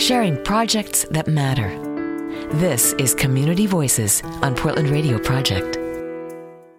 sharing projects that matter. This is Community Voices on Portland Radio Project.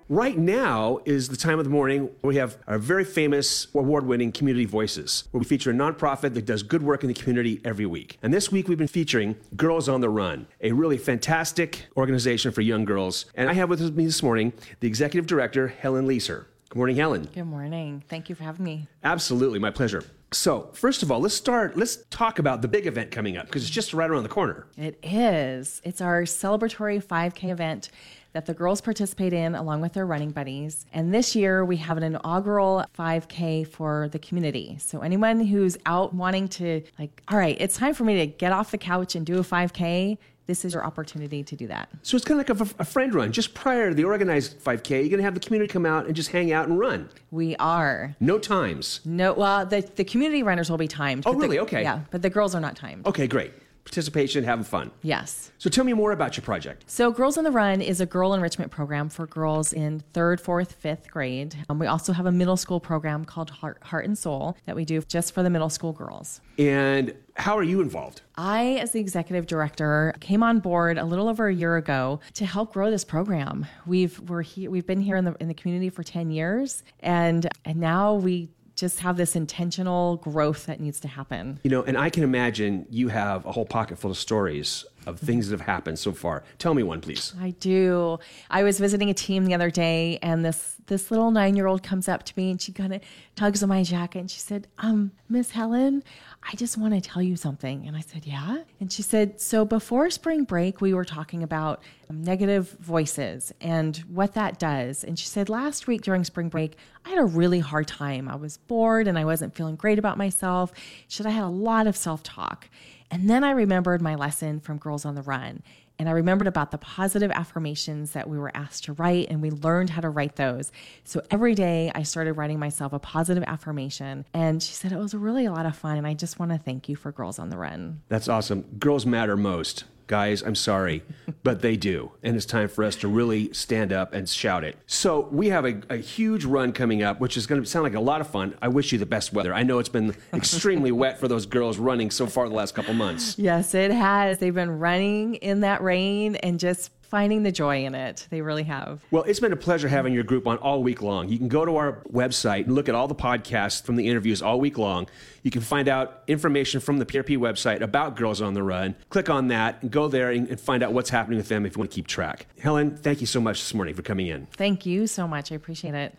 Right now is the time of the morning where we have our very famous award winning Community Voices, where we feature a nonprofit that does good work in the community every week. And this week we've been featuring Girls on the Run, a really fantastic organization for young girls. And I have with me this morning the executive director, Helen Leeser. Good morning, Helen. Good morning. Thank you for having me. Absolutely, my pleasure. So, first of all, let's start, let's talk about the big event coming up because it's just right around the corner. It is. It's our celebratory 5K event that the girls participate in along with their running buddies. And this year we have an inaugural 5K for the community. So anyone who's out wanting to, like, all right, it's time for me to get off the couch and do a 5K, this is your opportunity to do that. So it's kind of like a, a, friend run. Just prior to the organized 5K, you're going to have the community come out and just hang out and run. We are. No times. No, well, the, the community runners will be timed. Oh, really? The, okay. Yeah, but the girls are not timed. Okay, great participation, having fun. Yes. So tell me more about your project. So Girls on the Run is a girl enrichment program for girls in third, fourth, fifth grade. Um, we also have a middle school program called Heart, Heart and Sole that we do just for the middle school girls. And how are you involved? I, as the executive director, came on board a little over a year ago to help grow this program. We've we're he, we've been here in the in the community for ten years, and and now we just have this intentional growth that needs to happen. You know, and I can imagine you have a whole pocket full of stories of things that have happened so far. Tell me one, please. I do. I was visiting a team the other day, and this this little nine year old comes up to me and she kind of tugs on my jacket and she said, "Um, Miss Helen, I just want to tell you something." And I said, "Yeah." And she said, "So before spring break, we were talking about um, negative voices and what that does." And she said, "Last week during spring break, I had a really hard time. I was bored and I wasn't feeling great about myself. She said I had a lot of self talk." And then I remembered my lesson from Girls on the Run. And I remembered about the positive affirmations that we were asked to write, and we learned how to write those. So every day I started writing myself a positive affirmation. And she said it was really a lot of fun. And I just want to thank you for Girls on the Run. That's awesome. Girls matter most. Guys, I'm sorry, but they do. And it's time for us to really stand up and shout it. So, we have a, a huge run coming up, which is going to sound like a lot of fun. I wish you the best weather. I know it's been extremely wet for those girls running so far the last couple months. Yes, it has. They've been running in that rain and just finding the joy in it. They really have. Well, it's been a pleasure having your group on all week long. You can go to our website and look at all the podcasts from the interviews all week long. You can find out information from the PRP website about Girls on the Run. Click on that and go there and, find out what's happening with them if you want to keep track. Helen, thank you so much this morning for coming in. Thank you so much. I appreciate it.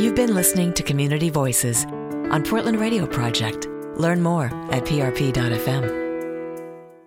You've been listening to Community Voices on Portland Radio Project. Learn more at prp.fm.